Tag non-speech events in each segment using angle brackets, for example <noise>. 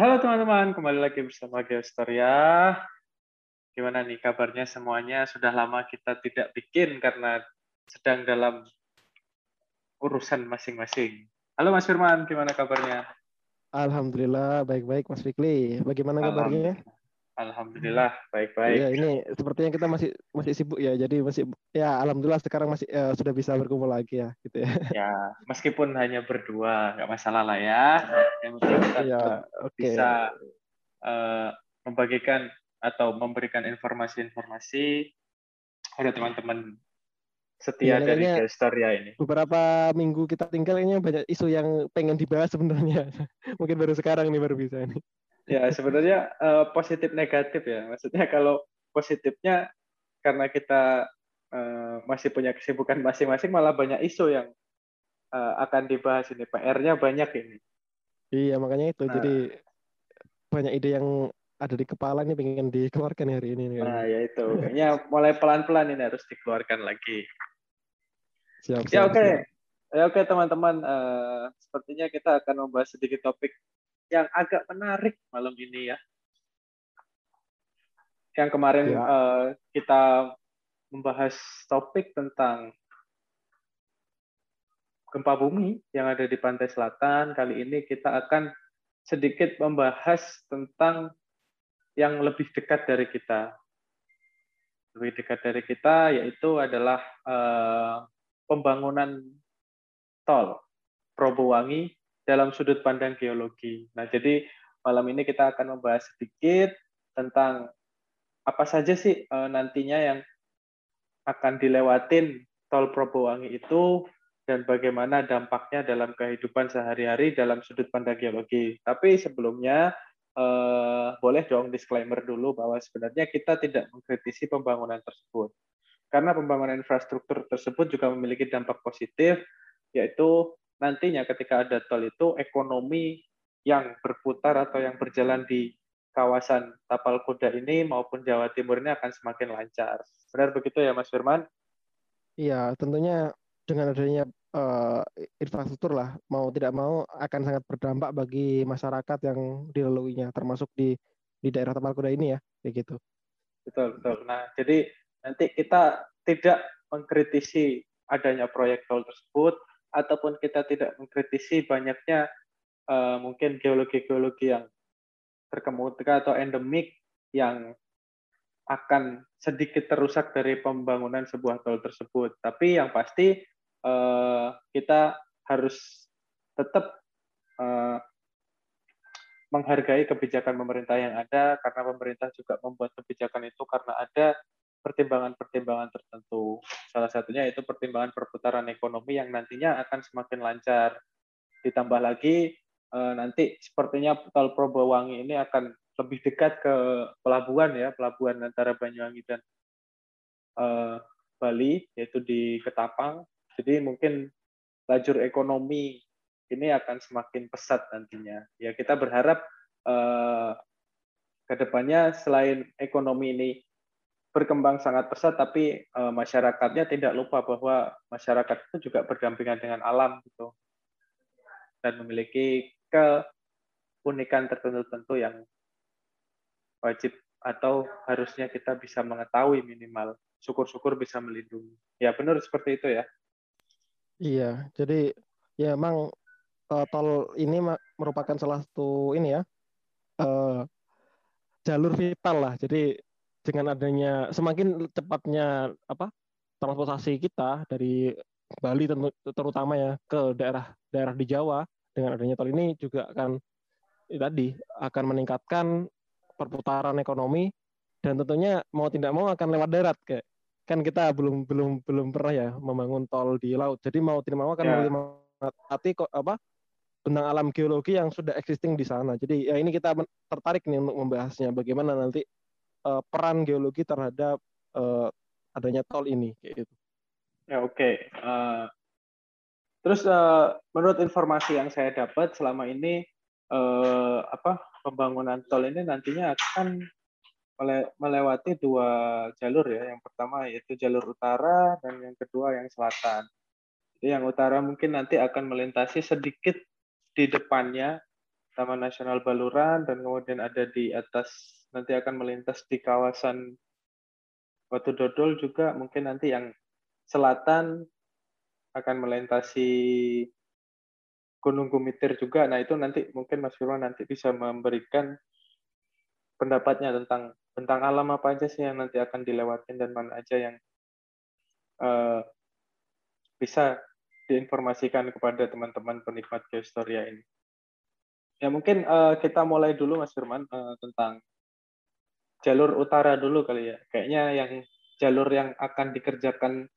Halo teman-teman, kembali lagi bersama Geostoria. Gimana nih kabarnya semuanya? Sudah lama kita tidak bikin karena sedang dalam urusan masing-masing. Halo Mas Firman, gimana kabarnya? Alhamdulillah baik-baik Mas Fikri. Bagaimana kabarnya? Alhamdulillah baik-baik. Ya ini sepertinya kita masih masih sibuk ya. Jadi masih ya alhamdulillah sekarang masih ya, sudah bisa berkumpul lagi ya gitu ya. <laughs> Ya, meskipun hanya berdua nggak masalah lah ya. Yang penting kita ya, okay. bisa uh, membagikan atau memberikan informasi-informasi pada teman-teman setia ya, dari Gestoria ini. Beberapa minggu kita tinggal ini banyak isu yang pengen dibahas sebenarnya. <laughs> Mungkin baru sekarang nih baru bisa nih. Ya sebenarnya uh, positif negatif ya. Maksudnya kalau positifnya karena kita uh, masih punya kesibukan masing-masing, malah banyak isu yang uh, akan dibahas ini. PR-nya banyak ini. Iya makanya itu. Nah, Jadi banyak ide yang ada di kepala ini pengen dikeluarkan hari ini. Nah ya itu. Kayaknya mulai pelan-pelan ini harus dikeluarkan lagi. Siap, ya, siap, ya oke. Okay. Ya oke okay, teman-teman. Uh, sepertinya kita akan membahas sedikit topik yang agak menarik malam ini ya. Yang kemarin ya. uh, kita membahas topik tentang gempa bumi yang ada di pantai selatan. Kali ini kita akan sedikit membahas tentang yang lebih dekat dari kita. Lebih dekat dari kita yaitu adalah uh, pembangunan tol Probowangi dalam sudut pandang geologi. Nah, jadi malam ini kita akan membahas sedikit tentang apa saja sih e, nantinya yang akan dilewatin tol Probowangi itu dan bagaimana dampaknya dalam kehidupan sehari-hari dalam sudut pandang geologi. Tapi sebelumnya eh, boleh dong disclaimer dulu bahwa sebenarnya kita tidak mengkritisi pembangunan tersebut. Karena pembangunan infrastruktur tersebut juga memiliki dampak positif, yaitu nantinya ketika ada tol itu ekonomi yang berputar atau yang berjalan di kawasan Tapal Kuda ini maupun Jawa Timur ini akan semakin lancar. Benar begitu ya Mas Firman? Iya, tentunya dengan adanya uh, infrastruktur lah mau tidak mau akan sangat berdampak bagi masyarakat yang dilaluinya termasuk di di daerah Tapal Kuda ini ya, kayak gitu. Betul, betul. Nah, jadi nanti kita tidak mengkritisi adanya proyek tol tersebut, ataupun kita tidak mengkritisi banyaknya uh, mungkin geologi-geologi yang terkemuka atau endemik yang akan sedikit terusak dari pembangunan sebuah tol tersebut. Tapi yang pasti uh, kita harus tetap uh, menghargai kebijakan pemerintah yang ada karena pemerintah juga membuat kebijakan itu karena ada pertimbangan-pertimbangan tertentu. Salah satunya itu pertimbangan perputaran ekonomi yang nantinya akan semakin lancar. Ditambah lagi eh, nanti sepertinya tol Probowangi ini akan lebih dekat ke pelabuhan ya, pelabuhan antara Banyuwangi dan uh, Bali yaitu di Ketapang. Jadi mungkin lajur ekonomi ini akan semakin pesat nantinya. Ya kita berharap uh, ke depannya selain ekonomi ini berkembang sangat pesat, tapi uh, masyarakatnya tidak lupa bahwa masyarakat itu juga berdampingan dengan alam gitu dan memiliki keunikan tertentu-tentu yang wajib atau harusnya kita bisa mengetahui minimal syukur-syukur bisa melindungi. Ya benar seperti itu ya. Iya, jadi ya emang uh, tol ini merupakan salah satu ini ya uh, jalur vital lah. Jadi dengan adanya semakin cepatnya apa transportasi kita dari Bali terutama ya ke daerah-daerah di Jawa dengan adanya tol ini juga akan ya tadi akan meningkatkan perputaran ekonomi dan tentunya mau tidak mau akan lewat darat kayak. Kan kita belum belum belum pernah ya membangun tol di laut. Jadi mau tidak mau akan ya. melewati kok apa tentang alam geologi yang sudah existing di sana. Jadi ya ini kita tertarik nih untuk membahasnya bagaimana nanti uh, peran geologi terhadap uh, adanya tol ini kayak gitu. Ya oke. Okay. Uh, eh, terus uh, menurut informasi yang saya dapat selama ini uh, apa pembangunan tol ini nantinya akan melewati dua jalur ya. Yang pertama yaitu jalur utara dan yang kedua yang selatan. Jadi yang utara mungkin nanti akan melintasi sedikit di depannya Taman Nasional Baluran dan kemudian ada di atas nanti akan melintas di kawasan Batu Dodol juga mungkin nanti yang selatan akan melintasi Gunung Gumitir juga. Nah, itu nanti mungkin Mas Firman nanti bisa memberikan pendapatnya tentang tentang alam apa aja sih yang nanti akan dilewatin dan mana aja yang uh, bisa diinformasikan kepada teman-teman penikmat geohistoria ini. Ya mungkin uh, kita mulai dulu Mas Firman uh, tentang jalur utara dulu kali ya. Kayaknya yang jalur yang akan dikerjakan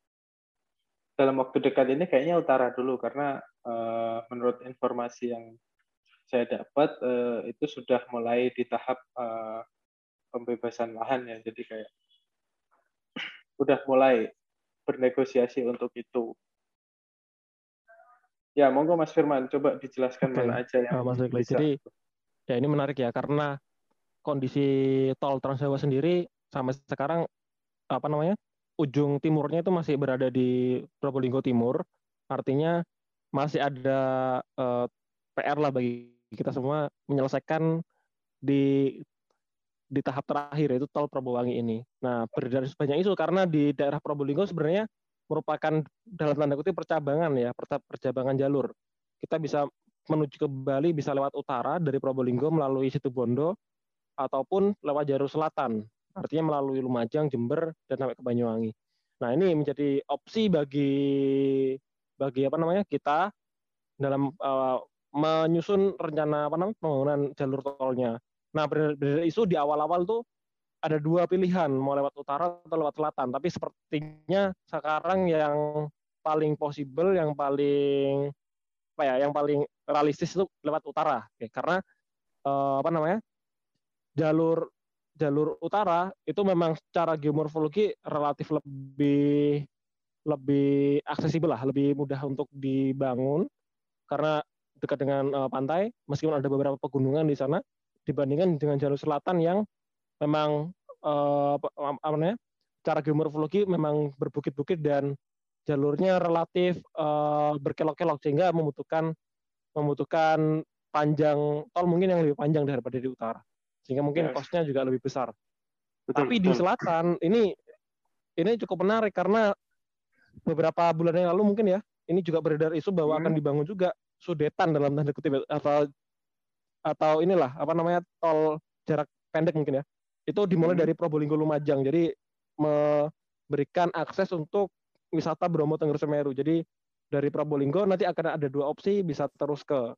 dalam waktu dekat ini kayaknya utara dulu karena uh, menurut informasi yang saya dapat uh, itu sudah mulai di tahap uh, pembebasan lahan ya. Jadi kayak <clears throat> udah mulai bernegosiasi untuk itu. Ya, monggo Mas Firman, coba dijelaskan okay. mana aja yang Mas bisa. Jadi ya ini menarik ya karena kondisi tol Trans Jawa sendiri sampai sekarang apa namanya ujung timurnya itu masih berada di Probolinggo Timur, artinya masih ada eh, PR lah bagi kita semua menyelesaikan di di tahap terakhir yaitu tol Probowangi ini. Nah, beredar sebanyak itu karena di daerah Probolinggo sebenarnya merupakan dalam tanda kutip percabangan ya, percabangan jalur. Kita bisa menuju ke Bali bisa lewat utara dari Probolinggo melalui Situbondo ataupun lewat jalur selatan, artinya melalui Lumajang, Jember dan sampai ke Banyuwangi. Nah, ini menjadi opsi bagi bagi apa namanya? kita dalam uh, menyusun rencana apa namanya pembangunan jalur tolnya. Nah, beredar isu di awal-awal tuh ada dua pilihan mau lewat utara atau lewat selatan tapi sepertinya sekarang yang paling possible yang paling apa ya yang paling realistis itu lewat utara Oke, karena eh, apa namanya jalur jalur utara itu memang secara geomorfologi relatif lebih lebih aksesibel lah lebih mudah untuk dibangun karena dekat dengan uh, pantai meskipun ada beberapa pegunungan di sana dibandingkan dengan jalur selatan yang memang uh, apa, namanya cara geomorfologi memang berbukit-bukit dan jalurnya relatif uh, berkelok-kelok sehingga membutuhkan membutuhkan panjang tol mungkin yang lebih panjang daripada di utara sehingga mungkin yes. costnya juga lebih besar. Betul, Tapi betul. di selatan ini ini cukup menarik karena beberapa bulan yang lalu mungkin ya ini juga beredar isu bahwa hmm. akan dibangun juga sudetan dalam tanda kutip atau atau inilah apa namanya tol jarak pendek mungkin ya itu dimulai hmm. dari Probolinggo Lumajang. Jadi memberikan akses untuk wisata Bromo Tengger Semeru. Jadi dari Probolinggo nanti akan ada dua opsi bisa terus ke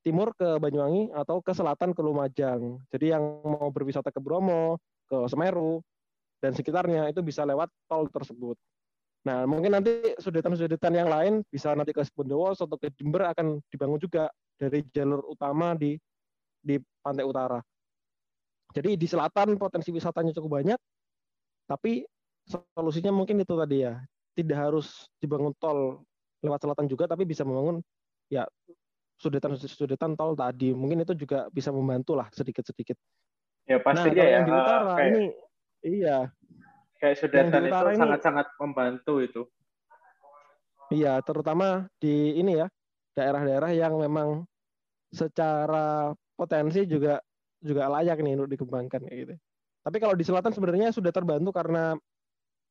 timur ke Banyuwangi atau ke selatan ke Lumajang. Jadi yang mau berwisata ke Bromo, ke Semeru dan sekitarnya itu bisa lewat tol tersebut. Nah, mungkin nanti sudetan-sudetan yang lain bisa nanti ke Bondowoso atau ke Jember akan dibangun juga dari jalur utama di di pantai utara. Jadi di selatan potensi wisatanya cukup banyak, tapi solusinya mungkin itu tadi ya, tidak harus dibangun tol lewat selatan juga, tapi bisa membangun ya sudetan-sudetan tol tadi. Mungkin itu juga bisa membantu lah sedikit-sedikit. Ya pasti nah, ya. Yang di utara kayak, ini, iya. Kayak sudetan itu sangat-sangat membantu itu. Iya, terutama di ini ya daerah-daerah yang memang secara potensi juga juga layak nih untuk dikembangkan kayak gitu. Tapi kalau di selatan sebenarnya sudah terbantu karena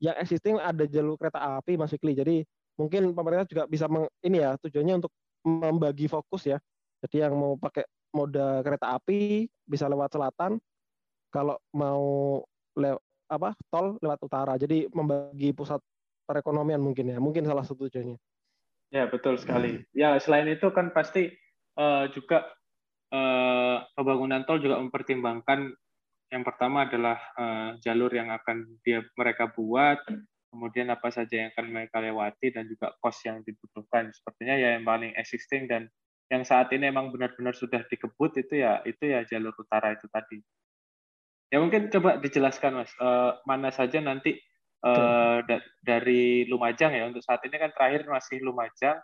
yang existing ada jalur kereta api Mas Fikli. Jadi mungkin pemerintah juga bisa meng, ini ya tujuannya untuk membagi fokus ya. Jadi yang mau pakai moda kereta api bisa lewat selatan, kalau mau le, apa tol lewat utara. Jadi membagi pusat perekonomian mungkin ya. Mungkin salah satu tujuannya. Ya betul sekali. Ya selain itu kan pasti uh, juga eh, pembangunan tol juga mempertimbangkan yang pertama adalah eh, jalur yang akan dia mereka buat, kemudian apa saja yang akan mereka lewati dan juga cost yang dibutuhkan. Sepertinya ya yang paling existing dan yang saat ini emang benar-benar sudah dikebut itu ya itu ya jalur utara itu tadi. Ya mungkin coba dijelaskan mas eh, mana saja nanti eh, da dari Lumajang ya untuk saat ini kan terakhir masih Lumajang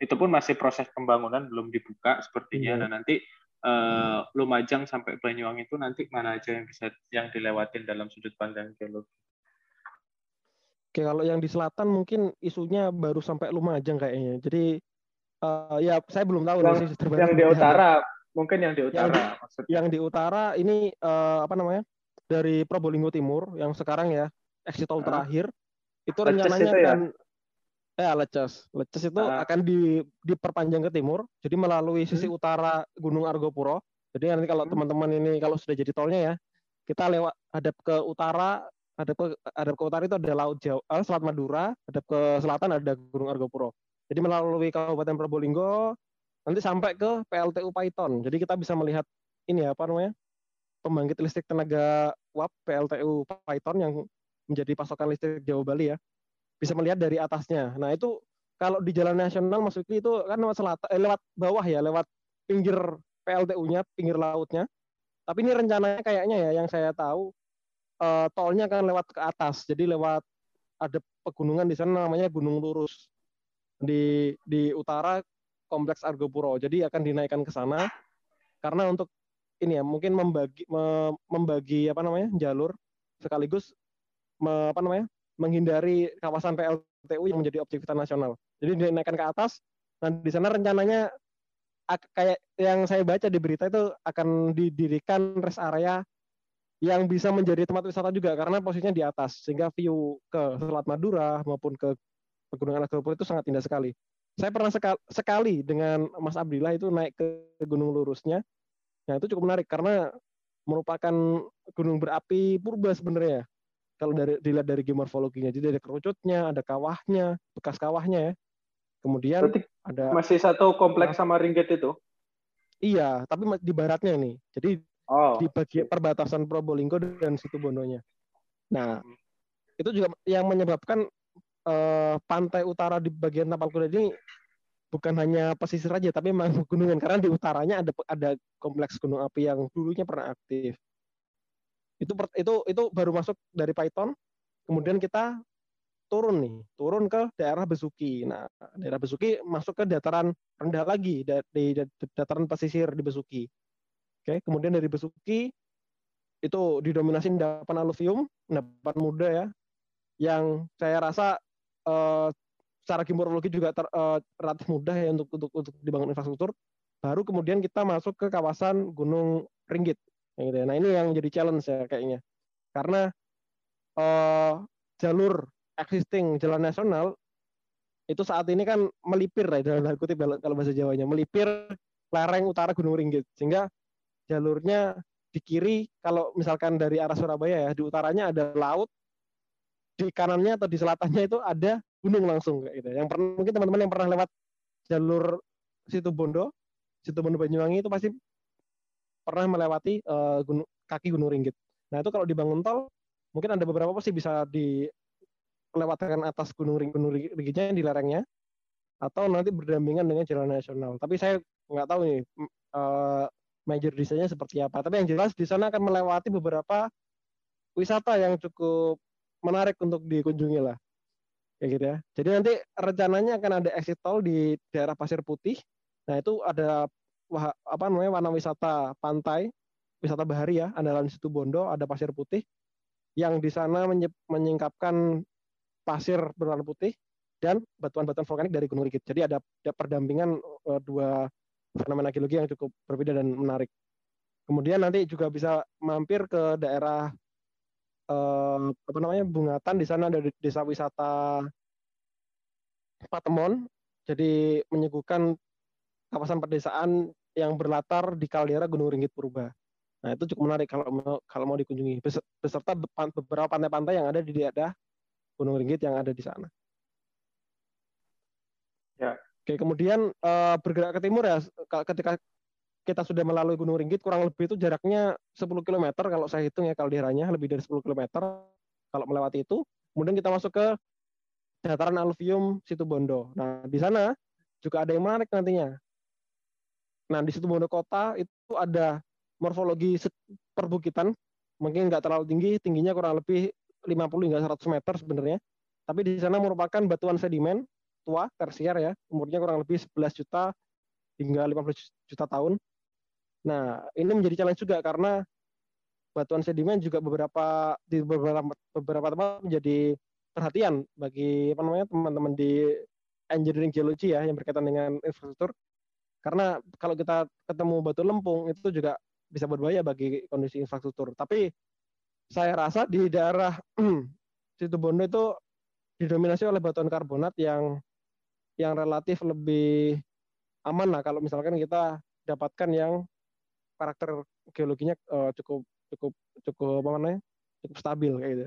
itu pun masih proses pembangunan belum dibuka sepertinya. Nah nanti uh, Lumajang sampai Banyuwangi itu nanti mana aja yang bisa yang dilewatin dalam sudut pandang geologi. Oke, kalau yang di selatan mungkin isunya baru sampai Lumajang kayaknya. Jadi uh, ya saya belum tahu yang, sih Yang di utara Mungkin yang di utara. Yang di, yang di utara ini uh, apa namanya? Dari Probolinggo Timur yang sekarang ya exit tol uh. terakhir itu rencananya itu ya? akan eh Leces. Leces itu uh. akan di diperpanjang ke timur. Jadi melalui sisi hmm. utara Gunung Argopuro. Jadi nanti kalau hmm. teman-teman ini kalau sudah jadi tolnya ya, kita lewat hadap ke utara, hadap ke hadap ke utara itu ada Laut Jawa, eh, Selat Madura, hadap ke selatan ada Gunung Argopuro. Jadi melalui Kabupaten Probolinggo nanti sampai ke PLTU Python. Jadi kita bisa melihat ini ya, apa namanya? pembangkit listrik tenaga uap PLTU Python yang menjadi pasokan listrik Jawa Bali ya. Bisa melihat dari atasnya. Nah, itu kalau di jalan nasional Mas Fikri itu kan lewat selatan eh, lewat bawah ya, lewat pinggir PLTU-nya, pinggir lautnya. Tapi ini rencananya kayaknya ya yang saya tahu uh, tolnya akan lewat ke atas. Jadi lewat ada pegunungan di sana namanya Gunung Lurus. Di di utara kompleks Argopuro. Jadi akan dinaikkan ke sana karena untuk ini ya mungkin membagi me, membagi apa namanya jalur sekaligus me, apa namanya menghindari kawasan PLTU yang menjadi objek vital nasional. Jadi dinaikkan ke atas. Nah di sana rencananya kayak yang saya baca di berita itu akan didirikan rest area yang bisa menjadi tempat wisata juga karena posisinya di atas sehingga view ke Selat Madura maupun ke Pegunungan Argopuro itu sangat indah sekali. Saya pernah sekali, dengan Mas Abdillah itu naik ke Gunung Lurusnya. Nah, itu cukup menarik karena merupakan gunung berapi purba sebenarnya. Kalau dari dilihat dari geomorfologinya, jadi ada kerucutnya, ada kawahnya, bekas kawahnya ya. Kemudian Berarti ada masih satu kompleks sama Ringgit itu. Iya, tapi di baratnya nih. Jadi oh. di bagian perbatasan Probolinggo dan situ Bondonya. Nah, itu juga yang menyebabkan uh, pantai utara di bagian Tapal Kuda ini bukan hanya pesisir aja tapi memang gunungan karena di utaranya ada ada kompleks gunung api yang dulunya pernah aktif. Itu itu itu baru masuk dari Python. Kemudian kita turun nih, turun ke daerah Besuki. Nah, daerah Besuki masuk ke dataran rendah lagi di dataran pesisir di Besuki. Oke, kemudian dari Besuki itu didominasi endapan aluvium, endapan muda ya, yang saya rasa uh, secara geomorfologi juga ter, uh, relatif mudah ya untuk untuk untuk dibangun infrastruktur. Baru kemudian kita masuk ke kawasan Gunung Ringgit. Gitu ya. Nah ini yang jadi challenge ya kayaknya. Karena uh, jalur existing jalan nasional itu saat ini kan melipir ya dalam kutip kalau bahasa Jawanya melipir lereng utara Gunung Ringgit sehingga jalurnya di kiri kalau misalkan dari arah Surabaya ya di utaranya ada laut di kanannya atau di selatannya itu ada gunung langsung kayak gitu. Yang pernah mungkin teman-teman yang pernah lewat jalur situ Bondo, situ Bondo Banyuwangi itu pasti pernah melewati uh, gunung, kaki Gunung Ringgit. Nah itu kalau dibangun tol mungkin ada beberapa pasti bisa dilewatkan atas Gunung Ringgit, Gunung Ringgitnya di lerengnya atau nanti berdampingan dengan jalan nasional. Tapi saya nggak tahu nih uh, major desainnya seperti apa. Tapi yang jelas di sana akan melewati beberapa wisata yang cukup menarik untuk dikunjungi lah kayak gitu ya jadi nanti rencananya akan ada exit tol di daerah Pasir Putih nah itu ada apa namanya warna wisata pantai wisata bahari ya andalan situ Bondo ada Pasir Putih yang di sana menyingkapkan pasir berwarna putih dan batuan-batuan vulkanik dari Gunung Ringgit. Jadi ada, ada perdampingan uh, dua fenomena geologi yang cukup berbeda dan menarik. Kemudian nanti juga bisa mampir ke daerah eh, apa namanya Bungatan di sana ada desa wisata Patemon jadi menyuguhkan kawasan pedesaan yang berlatar di kaldera Gunung Ringgit Purba. Nah itu cukup menarik kalau mau, kalau mau dikunjungi beserta beberapa pantai-pantai yang ada di daerah Gunung Ringgit yang ada di sana. Oke, kemudian uh, bergerak ke timur ya ketika kita sudah melalui Gunung Ringgit kurang lebih itu jaraknya 10 km kalau saya hitung ya kalderanya lebih dari 10 km kalau melewati itu. Kemudian kita masuk ke dataran aluvium situ Bondo. Nah, di sana juga ada yang menarik nantinya. Nah, di situ Bondo kota itu ada morfologi perbukitan, mungkin nggak terlalu tinggi, tingginya kurang lebih 50 hingga 100 meter sebenarnya. Tapi di sana merupakan batuan sedimen tua, tersier ya, umurnya kurang lebih 11 juta hingga 50 juta tahun. Nah, ini menjadi challenge juga karena batuan sedimen juga beberapa di beberapa beberapa tempat menjadi perhatian bagi apa namanya teman-teman di engineering geologi ya yang berkaitan dengan infrastruktur Karena kalau kita ketemu batu lempung itu juga bisa berbahaya bagi kondisi infrastruktur. Tapi saya rasa di daerah <clears throat> situ Bondo itu didominasi oleh batuan karbonat yang yang relatif lebih aman lah kalau misalkan kita dapatkan yang karakter geologinya uh, cukup cukup cukup apa namanya cukup stabil kayak gitu.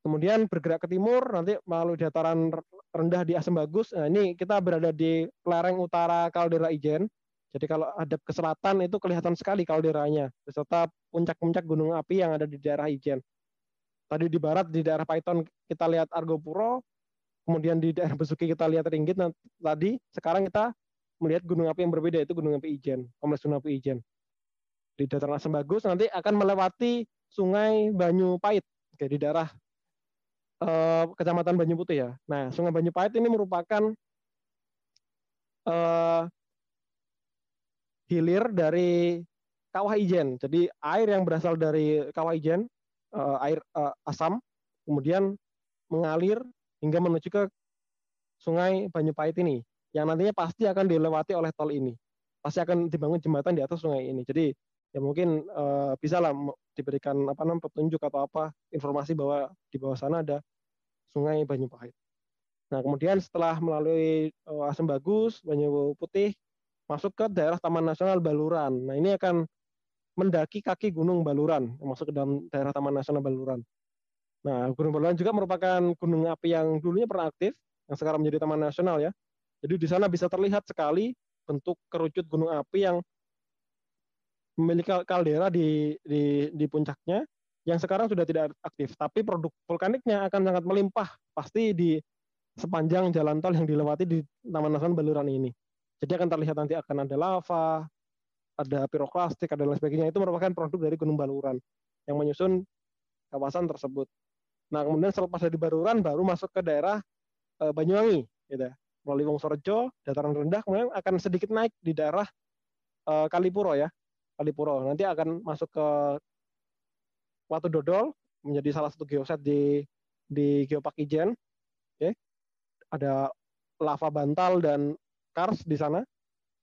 Kemudian bergerak ke timur nanti melalui dataran rendah di Asem Bagus. Nah, ini kita berada di lereng utara kaldera Ijen. Jadi kalau hadap ke selatan itu kelihatan sekali kalderanya beserta puncak-puncak gunung api yang ada di daerah Ijen. Tadi di barat di daerah Python kita lihat Argopuro, kemudian di daerah Besuki kita lihat Ringgit. Nah, tadi sekarang kita melihat gunung api yang berbeda itu gunung api Ijen, kompleks gunung api Ijen. Di dataran Asem Bagus nanti akan melewati Sungai Banyu Pait di daerah eh, Kecamatan Banyu Putih ya. Nah, Sungai Banyu Pait ini merupakan eh, hilir dari Kawah Ijen. Jadi air yang berasal dari Kawah Ijen, eh, air eh, asam, kemudian mengalir hingga menuju ke Sungai Banyu Pait ini, yang nantinya pasti akan dilewati oleh tol ini. Pasti akan dibangun jembatan di atas sungai ini. Jadi ya mungkin uh, bisa lah diberikan apa namanya petunjuk atau apa informasi bahwa di bawah sana ada Sungai Banyu Pahit. Nah, kemudian setelah melalui uh, Asem Bagus, Banyu Putih, masuk ke daerah Taman Nasional Baluran. Nah, ini akan mendaki kaki Gunung Baluran, masuk ke dalam daerah Taman Nasional Baluran. Nah, Gunung Baluran juga merupakan gunung api yang dulunya pernah aktif, yang sekarang menjadi Taman Nasional ya. Jadi di sana bisa terlihat sekali bentuk kerucut gunung api yang memiliki kaldera di, di, di puncaknya yang sekarang sudah tidak aktif. Tapi produk vulkaniknya akan sangat melimpah pasti di sepanjang jalan tol yang dilewati di Taman Nasional Baluran ini. Jadi akan terlihat nanti akan ada lava, ada piroklastik, ada lain sebagainya. Itu merupakan produk dari Gunung Baluran yang menyusun kawasan tersebut. Nah, kemudian selepas dari Baluran baru masuk ke daerah e, Banyuwangi, gitu. Melalui Wongsorejo, dataran rendah, kemudian akan sedikit naik di daerah e, Kalipuro ya. Kalipuro. Nanti akan masuk ke Watu Dodol menjadi salah satu geoset di di Geopark Ijen. Oke. Ada lava bantal dan kars di sana.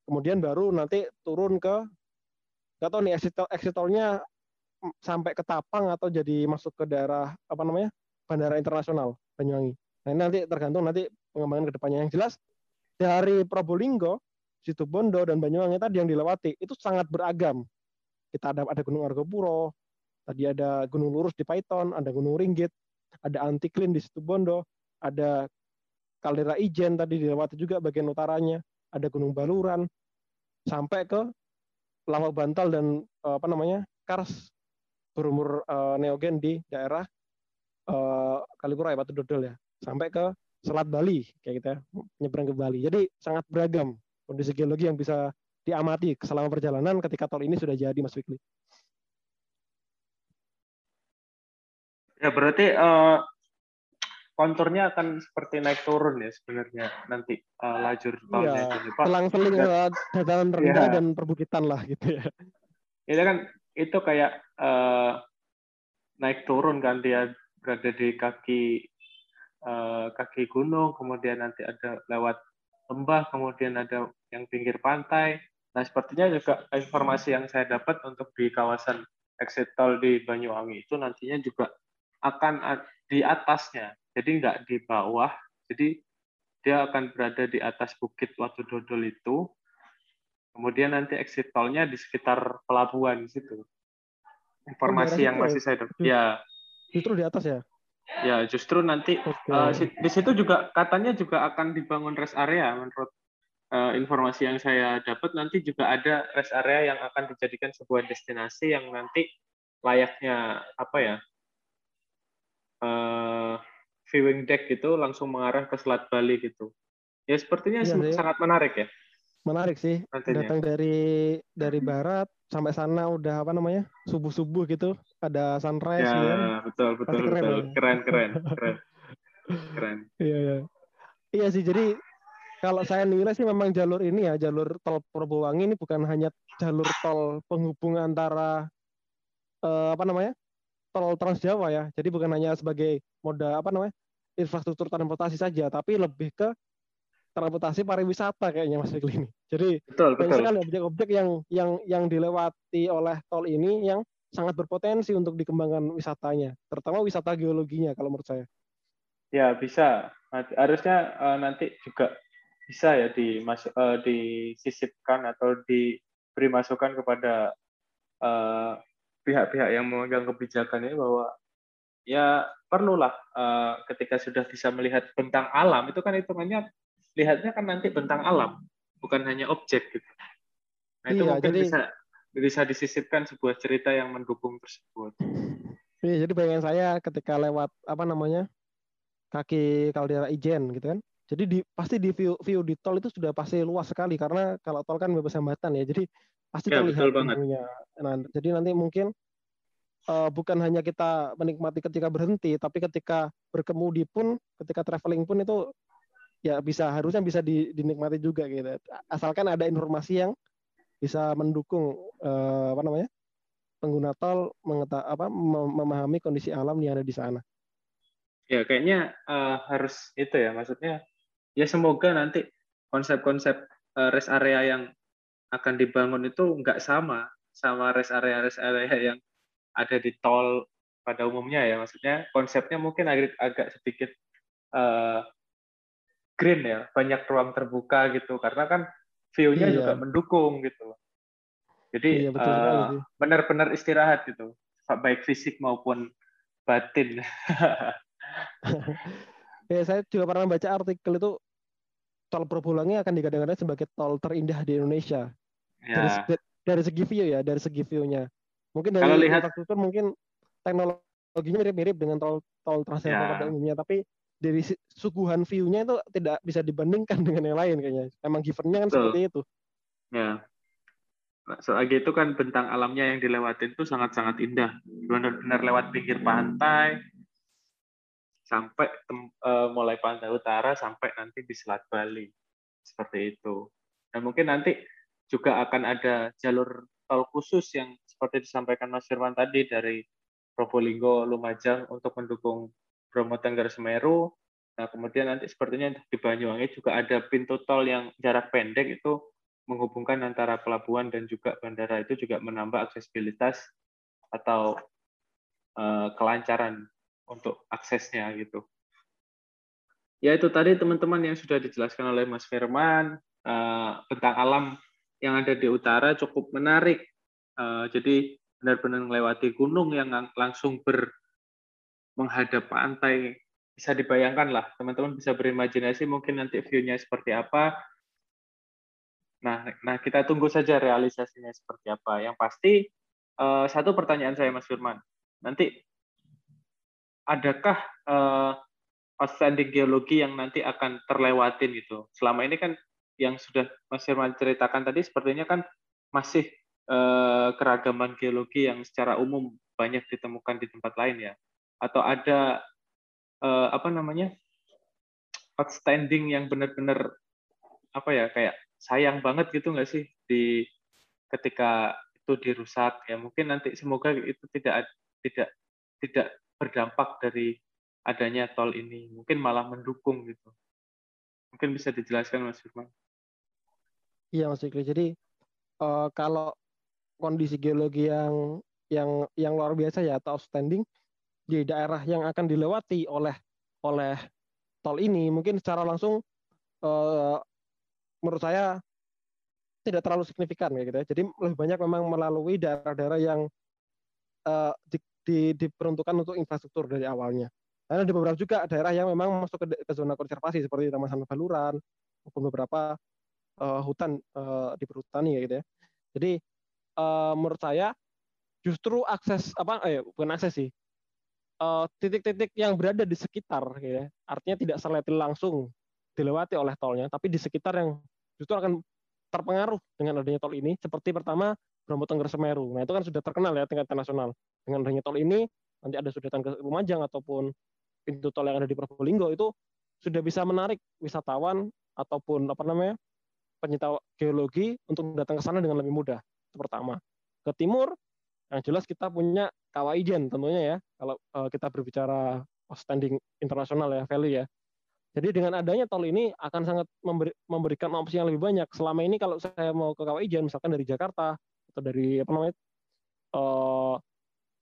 Kemudian baru nanti turun ke nggak tahu nih exit, exit tolnya sampai ke Tapang atau jadi masuk ke daerah apa namanya bandara internasional Banyuwangi. Nah ini nanti tergantung nanti pengembangan ke depannya yang jelas dari Probolinggo situ Bondo dan Banyuwangi tadi yang dilewati itu sangat beragam. Kita ada ada Gunung Argopuro, tadi ada Gunung Lurus di Python, ada Gunung Ringgit, ada Antiklin di situ Bondo, ada Kaldera Ijen tadi dilewati juga bagian utaranya, ada Gunung Baluran, sampai ke lava bantal dan eh, apa namanya kars berumur uh, neogen di daerah uh, Kalipura ya Batu Dodol ya, sampai ke Selat Bali kayak kita gitu ya, nyebrang ke Bali. Jadi sangat beragam kondisi geologi yang bisa diamati selama perjalanan ketika tol ini sudah jadi Mas Fikri. Ya berarti uh, konturnya akan seperti naik turun ya sebenarnya nanti uh, lajur tolnya ya, itu. Selang-seling ya. dataran rendah ya. dan perbukitan lah gitu ya. Itu kan itu kayak uh, naik turun kan dia berada di kaki uh, kaki gunung, kemudian nanti ada lewat lembah, kemudian ada yang pinggir pantai. Nah, sepertinya juga informasi yang saya dapat untuk di kawasan exit tol di Banyuwangi itu nantinya juga akan di atasnya, jadi nggak di bawah. Jadi dia akan berada di atas bukit Watu Dodol itu. Kemudian nanti exit tolnya di sekitar pelabuhan situ. Informasi oh, yang masih saya dapat. Ya. Justru di atas ya? Ya, justru nanti okay. uh, eh, di situ juga katanya juga akan dibangun rest area menurut uh, informasi yang saya dapat nanti juga ada rest area yang akan dijadikan sebuah destinasi yang nanti layaknya apa ya? Uh, viewing deck gitu langsung mengarah ke Selat Bali gitu. Ya sepertinya ya, sangat menarik ya. Menarik sih. Nantinya. Datang dari dari barat sampai sana udah apa namanya? Subuh-subuh gitu ada sunrise ya, ya. betul betul keren, betul. Ya. keren keren <laughs> keren keren iya iya iya sih jadi kalau saya nilai sih memang jalur ini ya jalur tol Probowangi ini bukan hanya jalur tol penghubung antara eh, apa namanya tol Trans Jawa ya jadi bukan hanya sebagai moda apa namanya infrastruktur transportasi saja tapi lebih ke transportasi pariwisata kayaknya Mas Fikri ini. Jadi betul, banyak betul. sekali objek-objek yang yang yang dilewati oleh tol ini yang sangat berpotensi untuk dikembangkan wisatanya, terutama wisata geologinya kalau menurut saya. Ya bisa. Harusnya uh, nanti juga bisa ya dimasuk uh, disisipkan atau diberi masukan kepada pihak-pihak uh, yang memegang kebijakan ini bahwa ya perlulah uh, ketika sudah bisa melihat bentang alam itu kan hitungannya lihatnya kan nanti bentang alam bukan hanya objek gitu. Nah itu iya, mungkin jadi, bisa bisa disisipkan sebuah cerita yang mendukung tersebut. <laughs> Iya, jadi bayangan saya ketika lewat apa namanya kaki kaldera Ijen gitu kan. Jadi di, pasti di view, view di tol itu sudah pasti luas sekali karena kalau tol kan bebas hambatan ya. Jadi pasti ya, terlihat banget. Nah, jadi nanti mungkin uh, bukan hanya kita menikmati ketika berhenti, tapi ketika berkemudi pun, ketika traveling pun itu ya bisa harusnya bisa dinikmati juga gitu. Asalkan ada informasi yang bisa mendukung uh, apa namanya pengguna tol mengeta apa memahami kondisi alam yang ada di sana. Ya kayaknya uh, harus itu ya maksudnya ya semoga nanti konsep-konsep uh, rest area yang akan dibangun itu nggak sama sama rest area rest area yang ada di tol pada umumnya ya maksudnya konsepnya mungkin agak, agak sedikit uh, green ya banyak ruang terbuka gitu karena kan view-nya iya. juga mendukung gitu jadi iya, uh, benar-benar istirahat gitu baik fisik maupun batin <laughs> ya saya juga pernah baca artikel itu tol Probolangnya akan digadang-gadang sebagai tol terindah di Indonesia. Ya. Dari, dari segi view ya, dari segi view-nya. Mungkin dari Kalau lihat infrastruktur mungkin teknologinya mirip-mirip dengan tol tol trans ya. pada umumnya, tapi dari suguhan view-nya itu tidak bisa dibandingkan <laughs> dengan yang lain kayaknya. Emang given-nya kan Betul. seperti itu. Ya. Soal itu kan bentang alamnya yang dilewatin itu sangat-sangat indah. Benar-benar lewat pinggir pantai, sampai uh, mulai pantai utara sampai nanti di Selat Bali seperti itu. Dan mungkin nanti juga akan ada jalur tol khusus yang seperti disampaikan Mas Firman tadi dari Probolinggo Lumajang untuk mendukung Bromo Tengger Semeru. Nah, kemudian nanti sepertinya di Banyuwangi juga ada pintu tol yang jarak pendek itu menghubungkan antara pelabuhan dan juga bandara itu juga menambah aksesibilitas atau uh, kelancaran untuk aksesnya gitu. Ya itu tadi teman-teman yang sudah dijelaskan oleh Mas Firman uh, tentang alam yang ada di utara cukup menarik. Uh, jadi benar-benar melewati gunung yang langsung ber menghadap pantai. Bisa dibayangkan lah, teman-teman bisa berimajinasi mungkin nanti view-nya seperti apa. Nah, nah kita tunggu saja realisasinya seperti apa. Yang pasti uh, satu pertanyaan saya Mas Firman, nanti adakah uh, outstanding geologi yang nanti akan terlewatin gitu? Selama ini kan yang sudah Mas Firman ceritakan tadi sepertinya kan masih uh, keragaman geologi yang secara umum banyak ditemukan di tempat lain ya. Atau ada uh, apa namanya outstanding yang benar-benar apa ya kayak sayang banget gitu nggak sih di ketika itu dirusak ya mungkin nanti semoga itu tidak tidak tidak berdampak dari adanya tol ini. Mungkin malah mendukung gitu. Mungkin bisa dijelaskan Mas Firman. Iya Mas Fikri. Jadi uh, kalau kondisi geologi yang yang yang luar biasa ya atau outstanding di daerah yang akan dilewati oleh oleh tol ini mungkin secara langsung uh, menurut saya tidak terlalu signifikan ya gitu ya. Jadi lebih banyak memang melalui daerah-daerah yang uh, di, di, diperuntukkan untuk infrastruktur dari awalnya. Karena ada beberapa juga daerah yang memang masuk ke, ke zona konservasi seperti Taman Sanur Baluran maupun beberapa uh, hutan uh, di perhutani ya gitu ya. Jadi uh, menurut saya justru akses apa eh bukan akses sih titik-titik uh, yang berada di sekitar gitu ya. Artinya tidak seletil langsung dilewati oleh tolnya, tapi di sekitar yang justru akan terpengaruh dengan adanya tol ini seperti pertama Bromo Tengger Semeru. Nah, itu kan sudah terkenal ya tingkat internasional. Dengan adanya tol ini, nanti ada sudetan ke Lumajang ataupun pintu tol yang ada di Probolinggo itu sudah bisa menarik wisatawan ataupun apa namanya penyita geologi untuk datang ke sana dengan lebih mudah. Itu pertama. Ke timur, yang jelas kita punya Kawaijen tentunya ya, kalau uh, kita berbicara standing internasional ya, value ya. Jadi dengan adanya tol ini akan sangat memberi, memberikan opsi yang lebih banyak. Selama ini kalau saya mau ke Kawah Ijen, misalkan dari Jakarta atau dari apa namanya uh,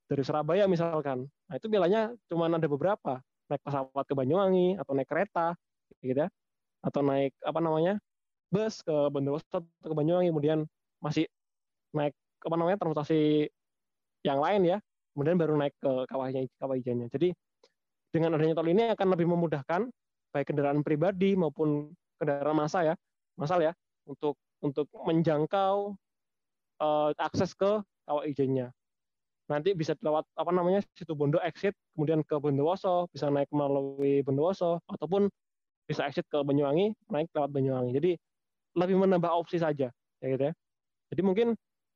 dari Surabaya misalkan, nah itu bilangnya cuma ada beberapa. Naik pesawat ke Banyuwangi atau naik kereta, gitu ya, atau naik apa namanya bus ke Bondowoso atau ke Banyuwangi, kemudian masih naik apa namanya transportasi yang lain ya, kemudian baru naik ke kawahnya kawah ijennya. Jadi dengan adanya tol ini akan lebih memudahkan baik kendaraan pribadi maupun kendaraan massa ya, masal ya, untuk untuk menjangkau uh, akses ke kawah ijennya. Nanti bisa lewat apa namanya situ Bondo exit, kemudian ke Bondowoso, bisa naik melalui Bondowoso, ataupun bisa exit ke Banyuwangi, naik lewat Banyuwangi. Jadi lebih menambah opsi saja, ya gitu ya. Jadi mungkin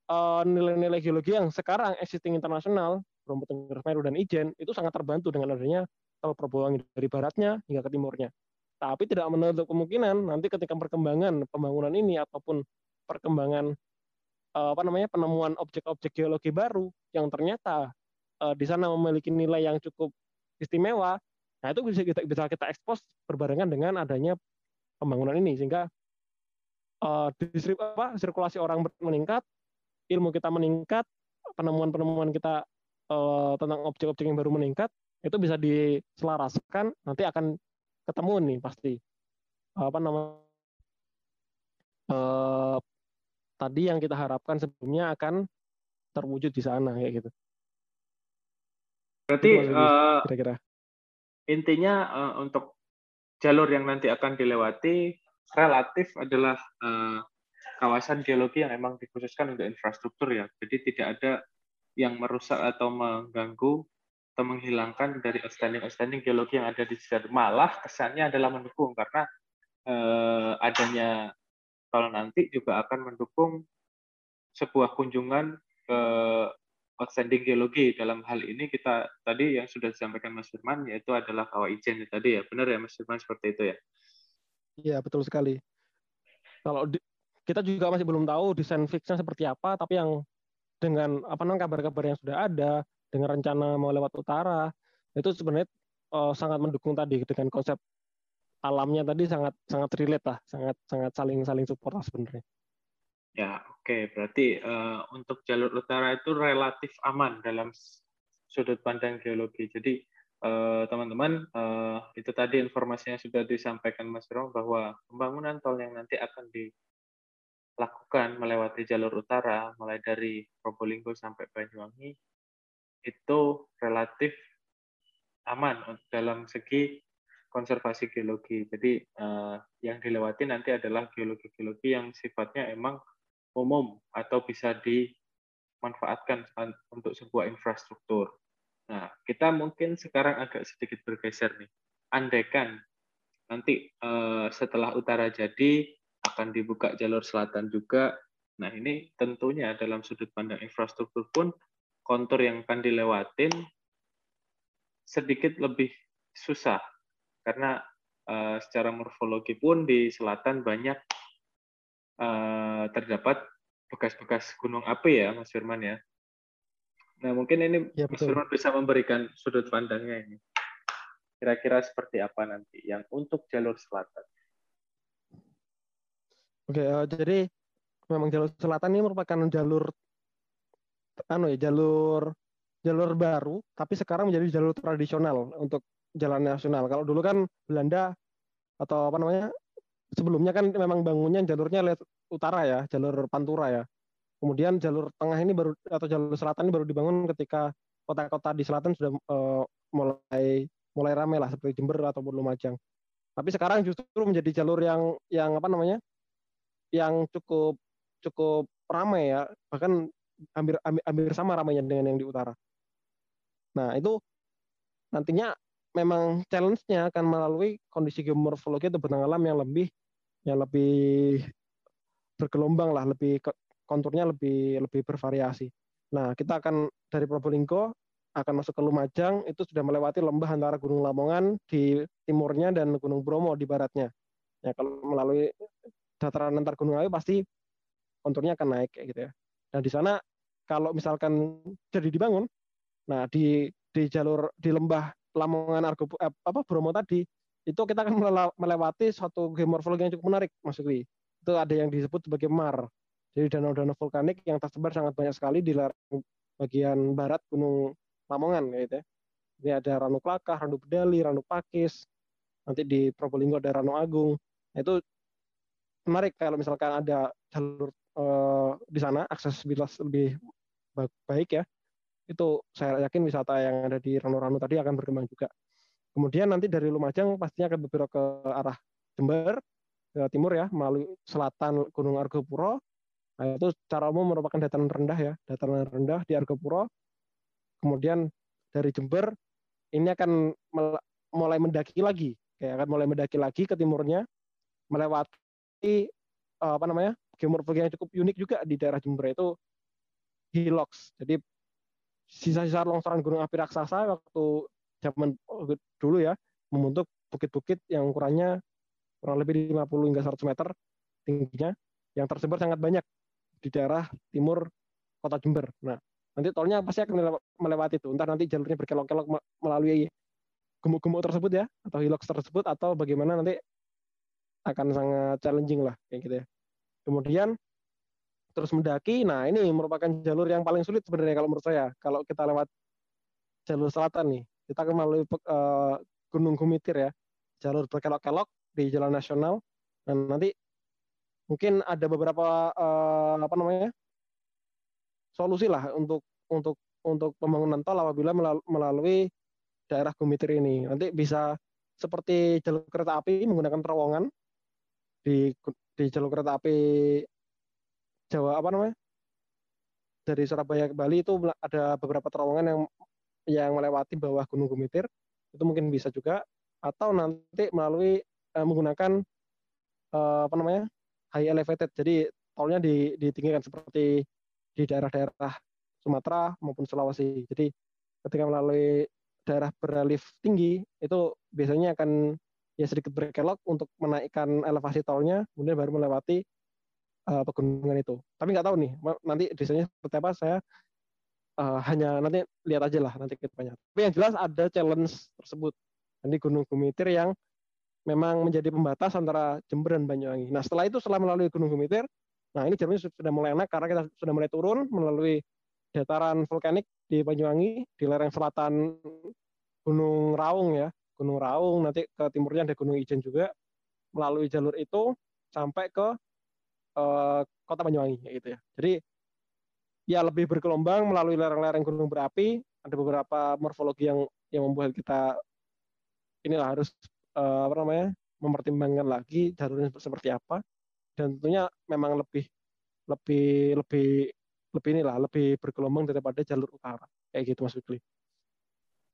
uh, nilai-nilai geologi yang sekarang existing internasional, Bromo Tengger Semeru dan Ijen itu sangat terbantu dengan adanya tol Probowangi dari baratnya hingga ke timurnya. Tapi tidak menutup kemungkinan nanti ketika perkembangan pembangunan ini ataupun perkembangan uh, apa namanya penemuan objek-objek geologi baru yang ternyata uh, di sana memiliki nilai yang cukup istimewa, nah itu bisa kita bisa kita ekspos berbarengan dengan adanya pembangunan ini sehingga uh, apa, sirkulasi orang meningkat, ilmu kita meningkat, penemuan-penemuan kita uh, tentang objek-objek yang baru meningkat, itu bisa diselaraskan nanti akan ketemu nih pasti apa namanya uh, tadi yang kita harapkan sebelumnya akan terwujud di sana kayak gitu. Berarti uh, kira-kira intinya uh, untuk jalur yang nanti akan dilewati relatif adalah uh, kawasan geologi yang memang dikhususkan untuk infrastruktur ya. Jadi tidak ada yang merusak atau mengganggu atau menghilangkan dari outstanding-outstanding geologi yang ada di sekitar. Malah kesannya adalah mendukung karena eh, adanya kalau nanti juga akan mendukung sebuah kunjungan ke outstanding geologi dalam hal ini kita tadi yang sudah disampaikan Mas Firman yaitu adalah kawah ijen tadi ya benar ya Mas Firman seperti itu ya Iya betul sekali kalau di, kita juga masih belum tahu desain fixnya seperti apa tapi yang dengan apa namanya kabar-kabar yang sudah ada dengan rencana mau lewat utara itu sebenarnya uh, sangat mendukung tadi dengan konsep alamnya tadi sangat sangat relate lah, sangat sangat saling saling support lah sebenarnya. Ya, oke. Okay. Berarti uh, untuk jalur utara itu relatif aman dalam sudut pandang geologi. Jadi eh, teman-teman uh, uh, itu tadi informasinya sudah disampaikan Mas Rom bahwa pembangunan tol yang nanti akan dilakukan melewati jalur utara mulai dari Probolinggo sampai Banyuwangi itu relatif aman dalam segi konservasi geologi. Jadi uh, yang dilewati nanti adalah geologi-geologi yang sifatnya emang umum atau bisa dimanfaatkan untuk sebuah infrastruktur. Nah, kita mungkin sekarang agak sedikit bergeser nih. Andaikan nanti uh, setelah utara jadi akan dibuka jalur selatan juga. Nah, ini tentunya dalam sudut pandang infrastruktur pun kontur yang akan dilewatin sedikit lebih susah karena uh, secara morfologi pun di selatan banyak uh, terdapat bekas-bekas gunung api ya Mas Firman ya. Nah mungkin ini ya, Mas Firman bisa memberikan sudut pandangnya ini. Kira-kira seperti apa nanti yang untuk jalur selatan? Oke, uh, jadi memang jalur selatan ini merupakan jalur anu ya jalur jalur baru tapi sekarang menjadi jalur tradisional untuk jalan nasional. Kalau dulu kan Belanda atau apa namanya sebelumnya kan memang bangunnya jalurnya lewat utara ya, jalur Pantura ya. Kemudian jalur tengah ini baru atau jalur selatan ini baru dibangun ketika kota-kota di selatan sudah uh, mulai mulai ramai lah seperti Jember ataupun Lumajang. Tapi sekarang justru menjadi jalur yang yang apa namanya? Yang cukup cukup ramai ya. Bahkan hampir, hampir, sama ramainya dengan yang di utara. Nah, itu nantinya memang challenge-nya akan melalui kondisi geomorfologi atau benang alam yang lebih yang lebih bergelombang lah, lebih konturnya lebih lebih bervariasi. Nah, kita akan dari Probolinggo akan masuk ke Lumajang itu sudah melewati lembah antara Gunung Lamongan di timurnya dan Gunung Bromo di baratnya. Ya, kalau melalui dataran antar gunung api pasti konturnya akan naik kayak gitu ya. Nah, di sana kalau misalkan jadi dibangun, nah di di jalur di lembah Lamongan Argo eh, apa Bromo tadi itu kita akan melewati suatu geomorfologi yang cukup menarik, Mas. Itu ada yang disebut sebagai MAR. Jadi danau-danau vulkanik yang tersebar sangat banyak sekali di bagian barat Gunung Lamongan gitu ya. Ini ada Ranu Klakah, Ranu Bedali, Ranu Pakis, nanti di Probolinggo ada Ranu Agung. Nah, itu menarik kalau misalkan ada jalur uh, di sana aksesibilitas lebih baik ya. Itu saya yakin wisata yang ada di Ranu-Ranu tadi akan berkembang juga. Kemudian nanti dari Lumajang pastinya akan berbelok ke arah Jember, ke timur ya, melalui selatan Gunung Argopuro. Nah, itu secara umum merupakan dataran rendah ya, dataran rendah di Argopuro. Kemudian dari Jember ini akan mulai mendaki lagi, kayak akan mulai mendaki lagi ke timurnya, melewati eh, apa namanya geomorfologi yang cukup unik juga di daerah Jember itu Hilox. Jadi sisa-sisa longsoran gunung api raksasa waktu zaman dulu ya membentuk bukit-bukit yang ukurannya kurang lebih 50 hingga 100 meter tingginya yang tersebar sangat banyak di daerah timur kota Jember. Nah, nanti tolnya pasti akan melewati itu. Entah nanti jalurnya berkelok-kelok melalui gemuk-gemuk tersebut ya, atau hilux tersebut, atau bagaimana nanti akan sangat challenging lah, kayak gitu ya. Kemudian terus mendaki, nah ini merupakan jalur yang paling sulit sebenarnya kalau menurut saya. Kalau kita lewat jalur selatan nih, kita akan melalui uh, Gunung Gumitir ya, jalur berkelok-kelok di jalan nasional. Dan nanti mungkin ada beberapa uh, apa namanya solusi lah untuk untuk untuk pembangunan tol apabila melalui daerah Gumitir ini. Nanti bisa seperti jalur kereta api menggunakan terowongan di di jalur kereta api Jawa apa namanya? Dari Surabaya ke Bali itu ada beberapa terowongan yang yang melewati bawah Gunung Gumitir itu mungkin bisa juga. Atau nanti melalui uh, menggunakan uh, apa namanya? High elevated. Jadi tolnya di, ditinggikan seperti di daerah-daerah Sumatera maupun Sulawesi. Jadi ketika melalui daerah berelief tinggi itu biasanya akan ya sedikit berkelok untuk menaikkan elevasi tolnya kemudian baru melewati uh, pegunungan itu tapi nggak tahu nih nanti desainnya seperti apa saya uh, hanya nanti lihat aja lah nanti kita banyak. Tapi yang jelas ada challenge tersebut. Ini Gunung Gumitir yang memang menjadi pembatas antara Jember dan Banyuwangi. Nah setelah itu setelah melalui Gunung Gumitir, nah ini jalannya sudah mulai enak karena kita sudah mulai turun melalui dataran vulkanik di Banyuwangi, di lereng selatan Gunung Raung ya, Gunung Raung, nanti ke timurnya ada Gunung Ijen juga, melalui jalur itu sampai ke uh, kota Banyuwangi gitu ya. Jadi ya lebih bergelombang melalui lereng-lereng gunung berapi. Ada beberapa morfologi yang yang membuat kita inilah harus uh, apa namanya mempertimbangkan lagi jalurnya seperti apa dan tentunya memang lebih lebih lebih lebih inilah lebih bergelombang daripada jalur utara kayak gitu Mas Fikri.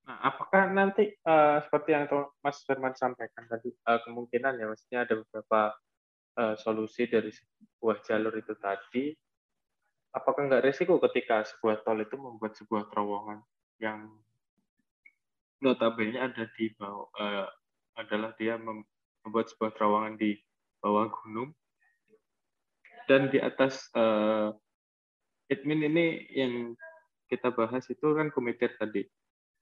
Nah, apakah nanti uh, seperti yang Mas Firman sampaikan tadi uh, kemungkinan ya maksudnya ada beberapa uh, solusi dari sebuah jalur itu tadi apakah nggak resiko ketika sebuah tol itu membuat sebuah terowongan yang notabene ada di bawah uh, adalah dia membuat sebuah terowongan di bawah gunung dan di atas uh, admin ini yang kita bahas itu kan komitir tadi.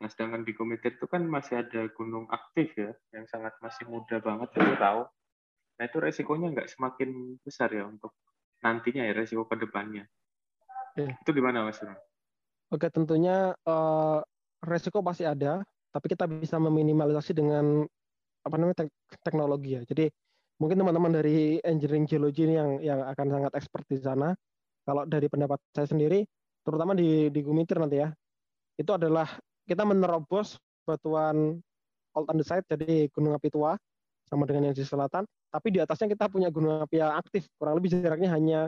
Nah, sedangkan di komitir itu kan masih ada gunung aktif ya, yang sangat masih muda banget, kita tahu. Nah, itu resikonya nggak semakin besar ya untuk nantinya ya, resiko ke depannya. Yeah. Itu gimana Mas Oke, tentunya uh, resiko pasti ada, tapi kita bisa meminimalisasi dengan apa namanya teknologi ya. Jadi mungkin teman-teman dari engineering geology ini yang yang akan sangat expert di sana. Kalau dari pendapat saya sendiri, terutama di di Gumitir nanti ya, itu adalah kita menerobos batuan old andesite jadi gunung api tua sama dengan yang di selatan, tapi di atasnya kita punya gunung api yang aktif, kurang lebih jaraknya hanya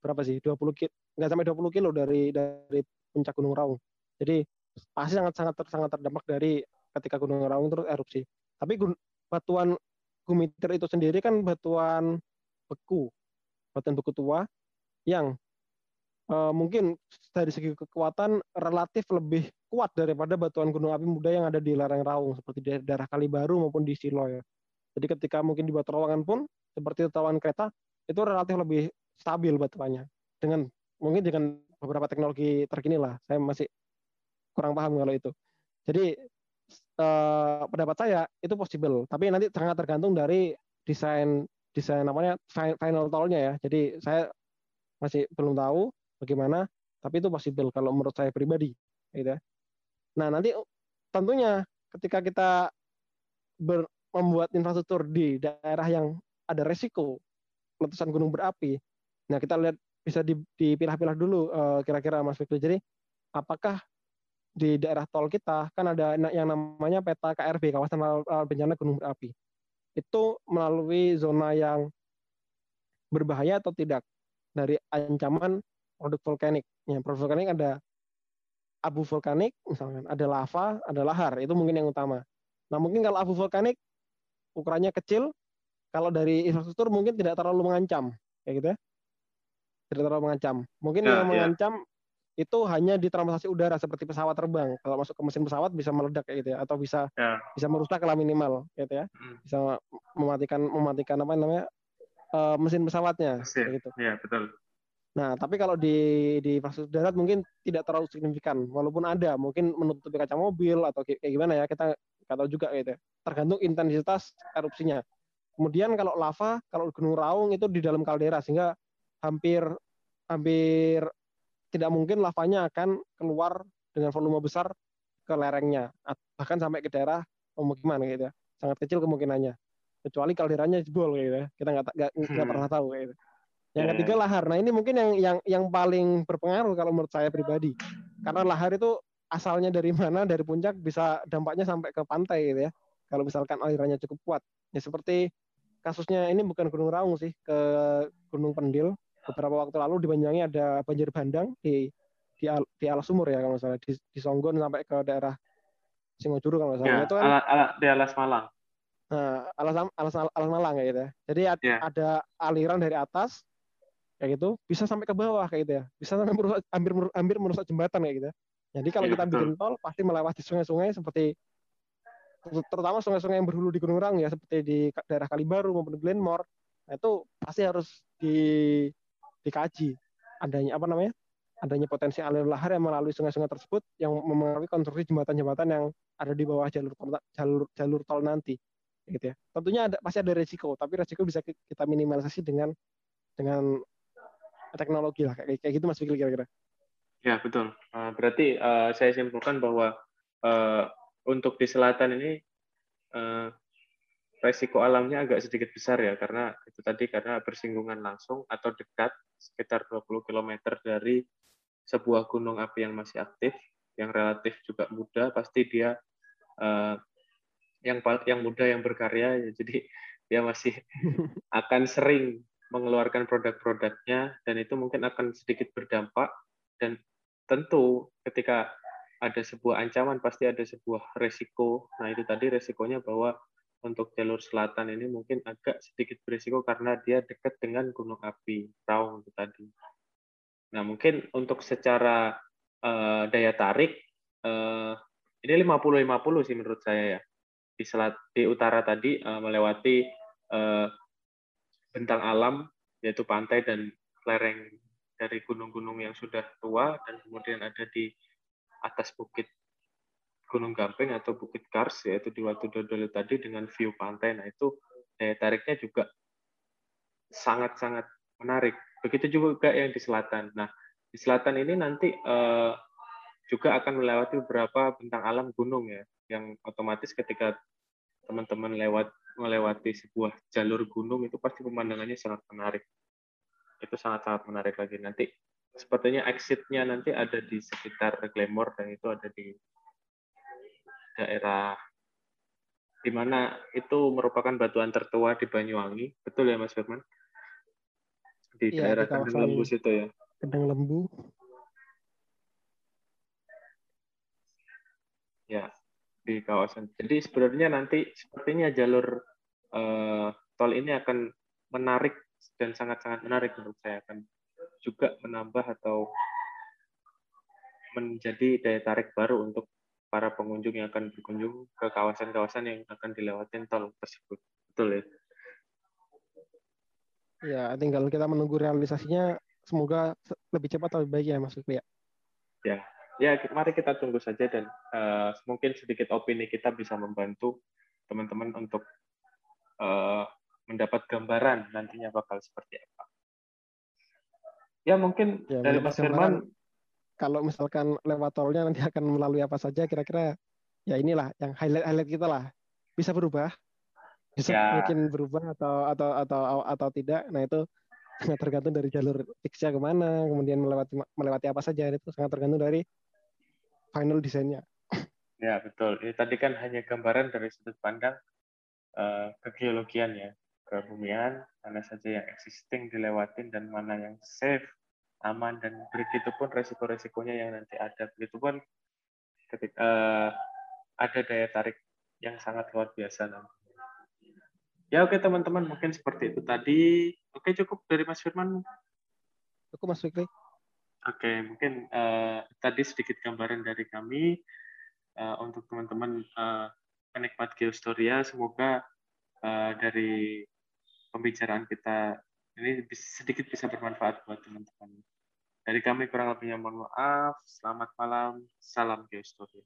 berapa sih? 20 kilo nggak sampai 20 kilo dari dari puncak Gunung Raung. Jadi pasti sangat sangat ter, sangat terdampak dari ketika Gunung Raung terus erupsi. Tapi batuan Gumitir itu sendiri kan batuan beku. Batuan beku tua yang uh, mungkin dari segi kekuatan relatif lebih kuat daripada batuan gunung api muda yang ada di lereng Raung seperti di daerah Kalibaru maupun di Silo ya. Jadi ketika mungkin dibuat terowongan pun seperti terowongan kereta itu relatif lebih stabil batuannya dengan mungkin dengan beberapa teknologi terkini lah saya masih kurang paham kalau itu jadi uh, pendapat saya itu possible, tapi nanti sangat tergantung dari desain desain namanya final tollnya ya. Jadi saya masih belum tahu bagaimana, tapi itu possible kalau menurut saya pribadi, gitu ya. Nah nanti tentunya ketika kita ber, membuat infrastruktur di daerah yang ada resiko letusan gunung berapi, nah kita lihat bisa dipilah-pilah dulu eh, kira-kira Mas Fikri. Jadi apakah di daerah tol kita kan ada yang namanya peta KRB kawasan bencana gunung berapi itu melalui zona yang berbahaya atau tidak dari ancaman produk vulkanik. Ya, produk vulkanik ada abu vulkanik, misalkan ada lava, ada lahar, itu mungkin yang utama. Nah mungkin kalau abu vulkanik ukurannya kecil, kalau dari infrastruktur mungkin tidak terlalu mengancam, kayak gitu ya. Tidak terlalu mengancam. Mungkin ya, yang ya. mengancam itu hanya di transportasi udara seperti pesawat terbang. Kalau masuk ke mesin pesawat bisa meledak kayak gitu ya, atau bisa ya. bisa merusak lah minimal, gitu ya. Hmm. Bisa mematikan mematikan apa namanya uh, mesin pesawatnya, kayak gitu. Iya betul. Nah, tapi kalau di di infrastruktur darat mungkin tidak terlalu signifikan, walaupun ada, mungkin menutupi kaca mobil atau kayak gimana ya, kita nggak tahu juga gitu. Ya. Tergantung intensitas erupsinya. Kemudian kalau lava, kalau Gunung Raung itu di dalam kaldera sehingga hampir hampir tidak mungkin lavanya akan keluar dengan volume besar ke lerengnya, bahkan sampai ke daerah pemukiman gitu ya. Sangat kecil kemungkinannya. Kecuali kalderanya jebol gitu ya. Kita nggak nggak hmm. pernah tahu gitu. Yang yeah. ketiga lahar. Nah ini mungkin yang yang yang paling berpengaruh kalau menurut saya pribadi. Karena lahar itu asalnya dari mana, dari puncak bisa dampaknya sampai ke pantai gitu ya. Kalau misalkan alirannya cukup kuat. Ya seperti kasusnya ini bukan Gunung Raung sih, ke Gunung Pendil. Beberapa waktu lalu di Banyuwangi ada banjir bandang di di, di alas sumur ya kalau misalnya di, di Songgon sampai ke daerah Singojuru kalau misalnya ya, itu kan ala, ala, di alas Malang. Nah, alas alas alas Malang kayak gitu ya. Jadi ya. ada aliran dari atas kayak gitu bisa sampai ke bawah kayak gitu ya. Bisa sampai merusak, hampir hampir merusak jembatan kayak gitu ya. Jadi kalau ya, kita betul. bikin tol pasti melewati sungai-sungai seperti terutama sungai-sungai yang berhulu di Gunung Rang ya seperti di daerah Kalibaru maupun Glenmore nah, itu pasti harus di dikaji. Adanya apa namanya adanya potensi alir lahar yang melalui sungai-sungai tersebut yang mempengaruhi konstruksi jembatan-jembatan yang ada di bawah jalur tol, jalur jalur tol nanti gitu ya. Tentunya ada pasti ada resiko tapi resiko bisa kita minimalisasi dengan dengan teknologi lah kayak kayak gitu Mas Fikri kira-kira. Ya betul. Uh, berarti uh, saya simpulkan bahwa uh, untuk di selatan ini uh, resiko alamnya agak sedikit besar ya karena itu tadi karena bersinggungan langsung atau dekat sekitar 20 km dari sebuah gunung api yang masih aktif yang relatif juga muda pasti dia uh, yang yang muda yang berkarya ya, jadi dia masih <laughs> akan sering mengeluarkan produk-produknya dan itu mungkin akan sedikit berdampak dan tentu ketika ada sebuah ancaman pasti ada sebuah resiko. Nah itu tadi resikonya bahwa untuk jalur selatan ini mungkin agak sedikit berisiko karena dia dekat dengan gunung api Raung itu tadi. Nah mungkin untuk secara uh, daya tarik uh, ini 50-50 sih menurut saya ya di selat di utara tadi uh, melewati uh, bentang alam yaitu pantai dan lereng dari gunung-gunung yang sudah tua dan kemudian ada di atas bukit Gunung Gamping atau Bukit Kars yaitu di Watu Dodolo tadi dengan view pantai. Nah itu daya tariknya juga sangat-sangat menarik. Begitu juga yang di selatan. Nah di selatan ini nanti uh, juga akan melewati beberapa bentang alam gunung ya, yang otomatis ketika teman-teman lewat melewati sebuah jalur gunung itu pasti pemandangannya sangat menarik. Itu sangat-sangat menarik lagi. Nanti sepertinya exitnya nanti ada di sekitar Glamour dan itu ada di daerah di mana itu merupakan batuan tertua di Banyuwangi. Betul ya Mas Firman? Di ya, daerah Kendeng Lembu situ ya. Kendeng Lembu. Ya, di kawasan. Jadi sebenarnya nanti sepertinya jalur uh, tol ini akan menarik dan sangat-sangat menarik menurut saya akan juga menambah atau menjadi daya tarik baru untuk para pengunjung yang akan berkunjung ke kawasan-kawasan yang akan dilewati tol tersebut. Betul ya? Ya, tinggal kita menunggu realisasinya. Semoga lebih cepat lebih baik ya Mas Fikri ya. Ya, ya mari kita tunggu saja dan uh, mungkin sedikit opini kita bisa membantu teman-teman untuk uh, mendapat gambaran nantinya bakal seperti apa. Ya mungkin ya, dari Mas Firman kalau misalkan lewat tolnya nanti akan melalui apa saja kira-kira ya inilah yang highlight-highlight kita lah bisa berubah bisa ya. mungkin berubah atau atau atau atau tidak nah itu sangat tergantung dari jalur fixnya ke mana kemudian melewati melewati apa saja itu sangat tergantung dari final desainnya. Ya betul. Ini tadi kan hanya gambaran dari sudut pandang uh, kegeologian ya, kebumian, mana saja yang existing dilewatin dan mana yang safe, aman dan begitu pun resiko-resikonya yang nanti ada. Begitu pun ketika uh, ada daya tarik yang sangat luar biasa nanti. Ya oke teman-teman mungkin seperti itu tadi. Oke cukup dari Mas Firman. Cukup Mas Fikri. Oke, mungkin uh, tadi sedikit gambaran dari kami uh, untuk teman-teman uh, penikmat geostoria. Semoga uh, dari pembicaraan kita ini sedikit bisa bermanfaat buat teman-teman. Dari kami kurang lebihnya mohon maaf. Selamat malam. Salam geostoria.